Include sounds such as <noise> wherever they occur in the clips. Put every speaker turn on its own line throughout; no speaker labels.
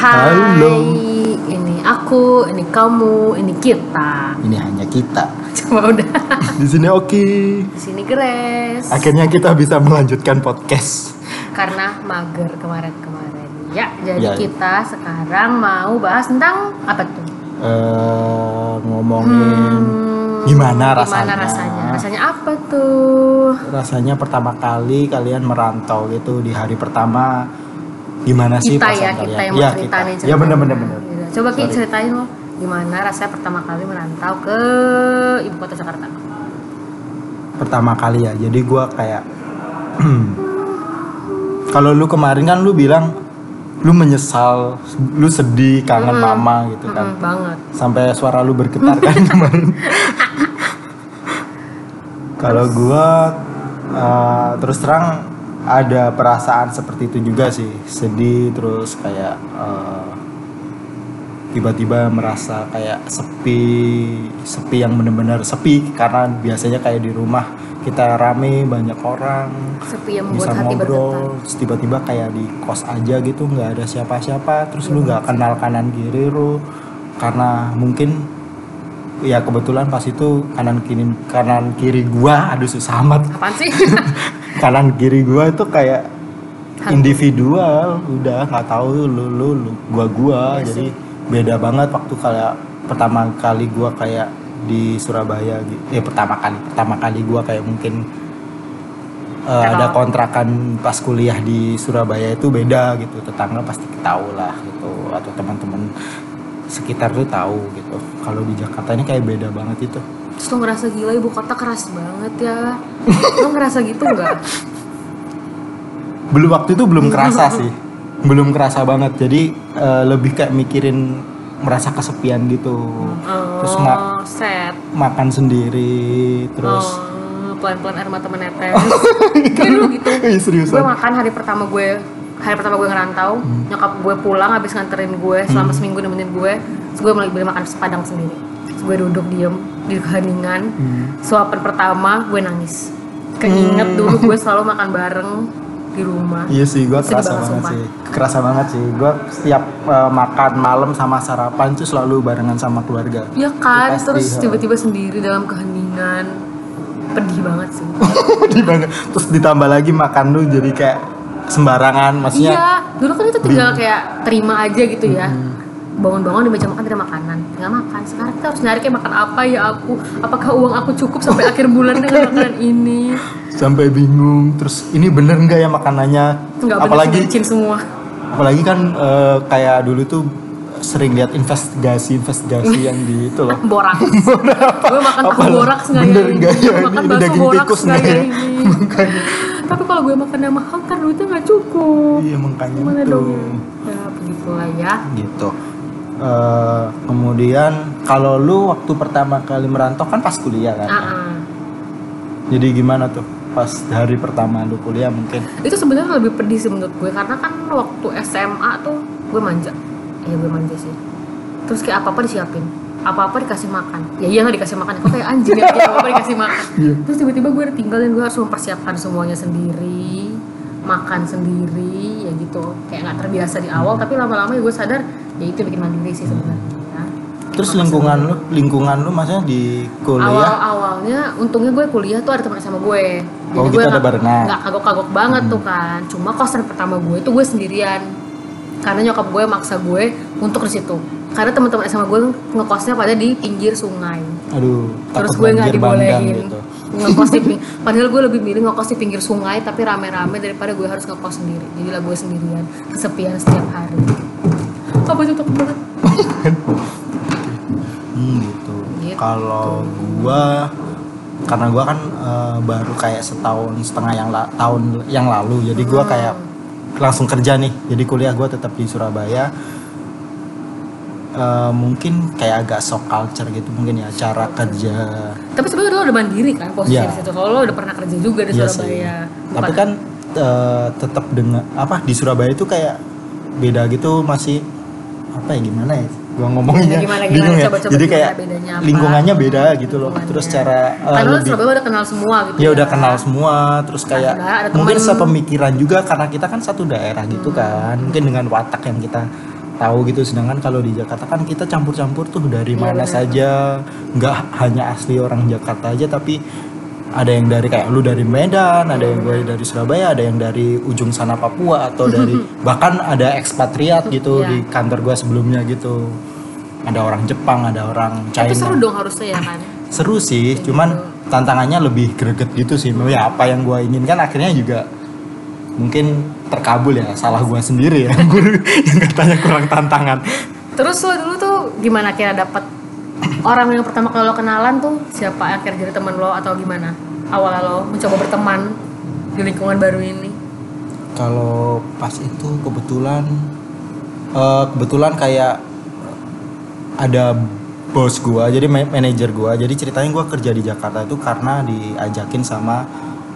Hai,
Halo.
ini aku, ini kamu, ini kita.
Ini hanya kita. <laughs>
Coba udah.
Di sini Oki.
Di sini Grace.
Akhirnya kita bisa melanjutkan podcast.
Karena mager kemarin-kemarin. Ya, jadi
Ya.
kita sekarang mau bahas tentang apa tuh?
Eh ngomongin
Hmm,
gimana
Gimana
rasanya?
rasanya? Rasanya apa tuh?
rasanya pertama kali kalian merantau gitu di hari pertama gimana sih
kita ya, kita
kalian?
yang mau cerita
kita.
nih.
Ya bener bener bener.
Coba Ki
Sorry.
ceritain lo gimana rasanya pertama kali merantau ke ibu kota Jakarta.
Pertama kali ya. Jadi gua kayak <clears throat> kalau lu kemarin kan lu bilang lu menyesal, lu sedih, kangen
Mm-mm.
mama gitu kan.
Mm-mm, banget.
sampai suara lu bergetar kan <laughs> kemarin. <laughs> Kalau gua uh, terus terang ada perasaan seperti itu juga sih, sedih terus kayak uh, tiba-tiba merasa kayak sepi, sepi yang benar-benar sepi. Karena biasanya kayak di rumah kita rame banyak orang
Sepi yang
bisa
hati
ngobrol tiba-tiba kayak di kos aja gitu nggak ada siapa-siapa terus lu nggak kenal kanan kiri lu. Karena mungkin ya kebetulan pas itu kanan kiri kanan kiri gua aduh susah amat.
Apaan sih? <laughs>
kanan kiri gua itu kayak
Hantu.
individual. Udah nggak tahu lu lu, lu gua gua.
Iya
jadi beda banget waktu kayak pertama kali gua kayak di Surabaya gitu ya pertama kali pertama kali gua kayak mungkin eh, ada kontrakan pas kuliah di Surabaya itu beda gitu. Tetangga pasti tahu lah gitu atau teman-teman sekitar tuh tahu gitu. Kalau di Jakarta ini kayak beda banget itu
Terus lo ngerasa gila ibu kota keras banget ya. Lo ngerasa gitu nggak?
belum waktu itu belum kerasa sih. Belum kerasa banget. Jadi eh, lebih kayak mikirin merasa kesepian gitu. Terus
Oh,
nggak
set.
makan sendiri terus
oh, Pelan-pelan air mata menetes. <laughs> Dulu gitu. Gue makan hari pertama gue Hari pertama gue ngerantau
Hmm.
Nyokap gue pulang habis nganterin gue Selama seminggu nemenin gue Terus gue mulai beli makan padang sendiri. Terus gue duduk diem di keheningan
Hmm.
Suapan pertama gue nangis Keinget dulu <laughs> gue selalu makan bareng di rumah
Iya sih, gue kerasa
banget,
banget sih. Kerasa banget sih. Gue setiap eh, makan malam sama sarapan tuh selalu barengan sama keluarga.
Ya kan,
Pasti,
terus tiba-tiba sendiri dalam keheningan Pedih banget sih <laughs>
Sedih banget. Terus ditambah lagi makan lu jadi kayak sembarangan, maksudnya.
Iya, dulu kan itu tinggal kayak terima aja gitu ya. Bangun-bangun di meja makan tidak makanan, tinggal makan. Sekarang kita harus nyari kayak makan apa ya aku? Apakah uang aku cukup sampai akhir bulan dengan <laughs> makanan ini?
Sampai bingung. Terus ini bener nggak ya makanannya?
Enggak
apalagi
bener semua.
apalagi kan eh, kayak dulu tuh sering lihat investigasi-investigasi <laughs> yang di itu loh.
Borak. <laughs> gue makan tahu borak nggak ya ini?
nggak ya
makan
Ini daging
borak
tikus
nggak
nggak
ya
ya?
Tapi kalau gue makan yang mahal kan duitnya nggak cukup.
Iya makanya
Gimana
itu.
dong? Ya begitulah ya.
gitu Eh, kemudian kalau lu waktu pertama kali merantau kan pas kuliah kan?
Ah, ah.
jadi gimana tuh pas hari pertama lu kuliah mungkin?
Itu sebenarnya lebih pedih sih menurut gue karena kan waktu SMA tuh gue manja. Iya gue manja sih. Terus kayak apa apa disiapin. Apa apa dikasih makan. Ya iya nggak dikasih makan kok kayak anjing ya? Apa apa dikasih makan. <laughs>
Iya.
terus tiba-tiba gue ditinggalin gue harus mempersiapkan semuanya sendiri makan sendiri ya gitu. Kayak nggak terbiasa di awal tapi lama-lama ya gue sadar ya itu bikin mandiri sih sebenarnya ya.
terus lingkungan lu lingkungan lu maksudnya di kuliah
Awal-awalnya untungnya gue kuliah tuh ada teman sama gue.
Oh, gitu
gue
ada barengan.
nggak kagok-kagok banget tuh kan. Cuma kosan pertama gue itu gue sendirian. Karena nyokap gue maksa gue untuk di situ. Karena teman-teman sama gue ngekosnya pada di pinggir sungai.
aduh
Terus gue nggak dibolehin
gitu
ngekos di <laughs> padahal gue lebih milih ngekos di pinggir sungai tapi rame-rame daripada gue harus ngekos sendiri. Jadilah gue sendirian, kesepian setiap hari. Apa itu takut banget?
gitu
Gitu.
kalau gua karena gua kan eh, baru kayak setahun setengah yang la- tahun yang lalu jadi gua
Hmm.
kayak langsung kerja nih jadi kuliah gua tetap di Surabaya Eh, mungkin kayak agak sok culture gitu mungkin ya cara kerja
Tapi sebenarnya lo udah mandiri kan posisi
Iya.
di situ. Soalnya lo udah pernah kerja juga di
Iya
Surabaya.
sih. Tapi kan eh, tetap dengan apa di Surabaya itu kayak beda gitu masih apa ya gimana ya? Gua ngomongnya
Gimana, gimana?
bingung ya.
Coba-coba
Jadi
gimana
kayak
bedanya apa?
lingkungannya beda gitu loh.
Lingkungannya.
Terus cara
Karena di
lebih
udah kenal semua gitu.
ya udah kenal semua terus kayak
Ada- ada
mungkin
temen.
sepemikiran juga karena kita kan satu daerah gitu
Hmm.
kan mungkin dengan watak yang kita tahu gitu sedangkan kalau di Jakarta kan kita campur-campur tuh dari
Iya,
mana
benar.
saja nggak hanya asli orang Jakarta aja tapi ada yang dari kayak lu dari Medan ada yang gue dari Surabaya ada yang dari ujung sana Papua atau <laughs> dari bahkan ada ekspatriat gitu
Iya.
di kantor gue sebelumnya gitu ada orang Jepang ada orang China
Tapi seru dong harusnya ya kan.
seru sih
Kayak
cuman
gitu.
tantangannya lebih greget gitu sih ya apa yang gue inginkan akhirnya juga mungkin terkabul ya salah gue sendiri ya <laughs> yang katanya kurang tantangan
Terus lo dulu tuh gimana kira dapet orang yang pertama kali lo kenalan tuh siapa akhir jadi teman lo atau gimana? Awal lo mencoba berteman di lingkungan baru ini.
kalau pas itu kebetulan eh, kebetulan kayak ada bos gua jadi ma- manajer gua jadi ceritanya gua kerja di Jakarta itu karena diajakin sama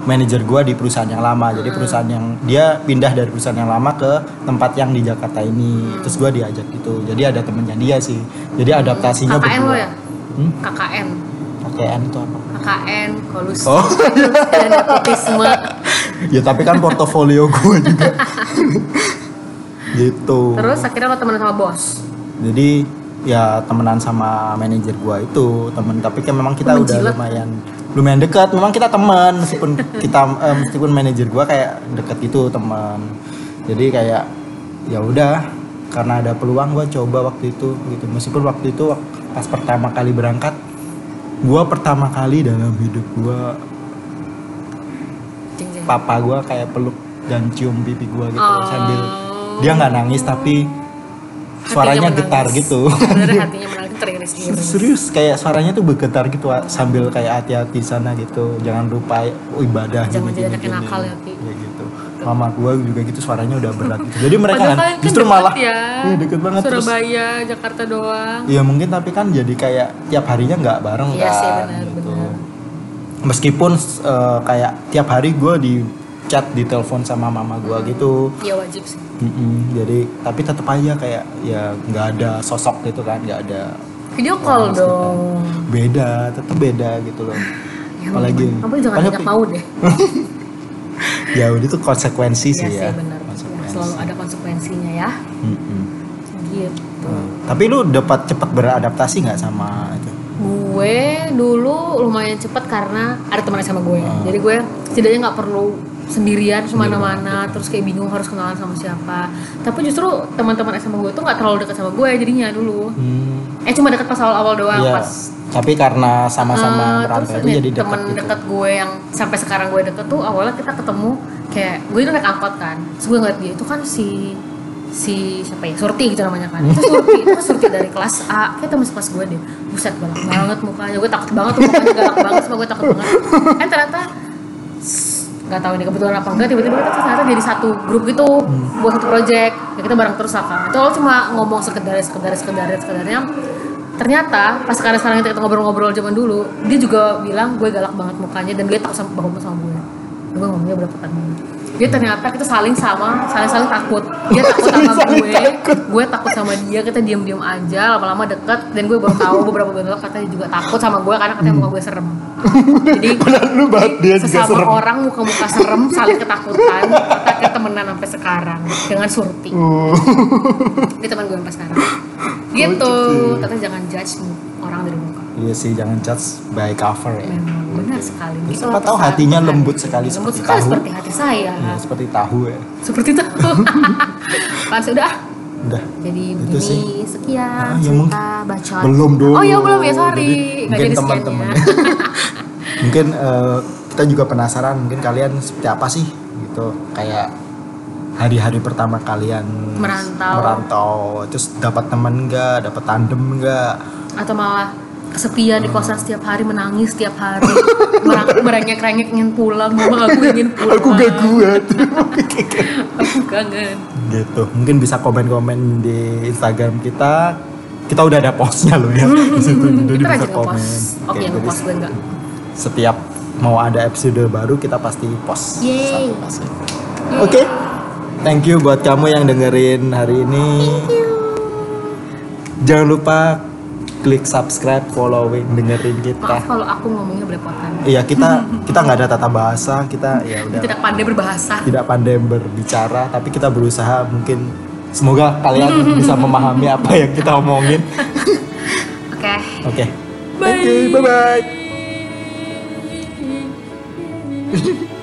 manajer gua di perusahaan yang lama jadi
Hmm.
perusahaan yang dia pindah dari perusahaan yang lama ke tempat yang di Jakarta
Hmm.
ini terus gua diajak gitu jadi ada temennya dia sih jadi adaptasinya
KKN lo
berdua.
ya?
hmm?
KKN.
KKN itu apa
KKN, kolusi,
Oh.
dan nepotisme. <laughs>
ya tapi kan portofolio gua juga <laughs> gitu
Terus akhirnya lo temenan sama bos.
jadi ya temenan sama manajer gua itu temen tapi kan memang kita
Oh,
udah
menjilat.
lumayan lumayan dekat memang kita teman meskipun kita eh, meskipun manajer gua kayak deket gitu teman jadi kayak ya udah karena ada peluang gua coba waktu itu gitu meskipun waktu itu pas pertama kali berangkat gua pertama kali dalam hidup
jeng.
papa gua kayak peluk dan cium pipi gua gitu
Oh.
sambil dia nggak nangis tapi suaranya getar gitu
Sebenarnya hatinya menangis teriris-iris.
serius kayak suaranya tuh bergetar gitu Wak. sambil kayak hati-hati sana gitu jangan lupa oh, ibadah
Jangan jadi anak yang nakal ya.
Kayak gitu mama gua juga gitu suaranya udah berat gitu. jadi mereka kan
kan
justru
deket
malah
ya.
iya deket banget terus
Surabaya, Jakarta doang.
ya mungkin tapi kan jadi kayak tiap harinya nggak bareng
Iya
kan
sih, benar,
gitu. meskipun eh, kayak tiap hari gua di chat di telepon sama mama gua gitu
Iya wajib sih.
Mm-mm, jadi tapi tetap aja kayak ya nggak ada sosok gitu kan nggak ada
Video call dong.
beda tetap beda gitu loh <laughs>
Ya,
apalagi
Kamu jangan banyak mau deh. <laughs>
ya udah itu konsekuensi sih
Iya
ya
sih benar.
Konsekuensi.
Selalu ada konsekuensinya ya.
Mm-mm.
Gitu.
Hmm. tapi lu dapat cepat beradaptasi nggak sama itu
Gue dulu lumayan cepet karena ada teman sama gue.
Ah.
Jadi gue setidaknya nggak perlu sendirian ke mana-mana terus kayak bingung harus kenalan sama siapa. Tapi justru teman-teman SMA gue tuh nggak terlalu dekat sama gue jadinya dulu.
Hmm,
eh cuma deket pas awal-awal doang
iya.
pas
tapi karena sama-sama merantau
terus
itu jadi dekat
temen
gitu.
deket gue yang sampai sekarang gue deket tuh awalnya kita ketemu kayak gue itu naik angkot kan. Terus gue ngeliat dia itu kan si si siapa ya? Surti gitu namanya kan. Itu Surti itu kan Surti dari kelas A. Kayak temen kelas gue deh buset galak banget mukanya. Gue takut banget tuh mukanya galak banget sama gue takut banget. Kan ternyata nggak tahu ini kebetulan apa enggak tiba-tiba kita ternyata jadi satu grup gitu buat satu project ya kita bareng terus kan itu awal cuma ngomong sekedar sekedar sekedar sekedarnya. Ternyata pas sekarang sekarang kita ngobrol-ngobrol zaman dulu dia juga bilang gue galak banget mukanya dan dia takut sama banget sama gue. Gue ngomongnya berapa kan dia ternyata kita saling sama saling saling takut. Dia takut sama gue. gue takut sama dia kita diam-diam aja lama-lama deket dan gue baru tahu beberapa bulan lalu katanya juga takut sama gue karena katanya muka gue serem jadi <laughs>
lu banget dia juga
sesama
serem.
orang muka-muka serem <laughs> saling ketakutan kita akhirnya temenan sampai sekarang dengan surti.
Uh.
dia teman gue sampai sekarang. Gitu. Tapi jangan judge orang dari muka.
Iya sih jangan judge by cover ya.
Memang benar sekali.
Ya,
Gitu
siapa tahu hatinya lembut sekali
lembut
seperti
sekali
tahu.
seperti hati saya.
Iya, seperti tahu ya.
Seperti itu kan <laughs> sudah
udah.
Jadi
Itu sih.
sekian
Ah, ya
cerita
mungkin-
bacot
belum dulu
oh ya belum ya sorry.
Jadi,
nggak
mungkin
jadi
teman-teman
sekiannya <laughs>
mungkin eh, kita juga penasaran mungkin kalian seperti apa sih gitu. Kayak hari-hari pertama kalian
Merantau.
merantau terus dapat teman nggak dapat tandem nggak?
Atau malah kesepian di kosan setiap hari menangis setiap hari. Merang- merengek-rengek ingin pulang mama aku ingin pulang.
aku gak kuat.
Aku kangen.
Gitu. Mungkin bisa komen-komen di Instagram kita. Kita udah ada postnya loh ya. Di situ. Jadi
kita
bisa komen.
Oke
jadi
ngepost gue enggak
setiap mau ada episode baru kita pasti post
Yeay.
oke. Thank you buat kamu yang dengerin hari ini. Jangan lupa klik subscribe following dengerin kita.
Maaf kalau aku ngomongnya belepotan.
Iya kita <laughs> kita nggak ada tata bahasa kita ya udah.
Tidak pandai berbahasa.
Tidak pandai berbicara tapi kita berusaha mungkin. Semoga kalian <laughs> bisa memahami apa yang kita omongin.
Oke.
oke. Thank you bye bye <laughs>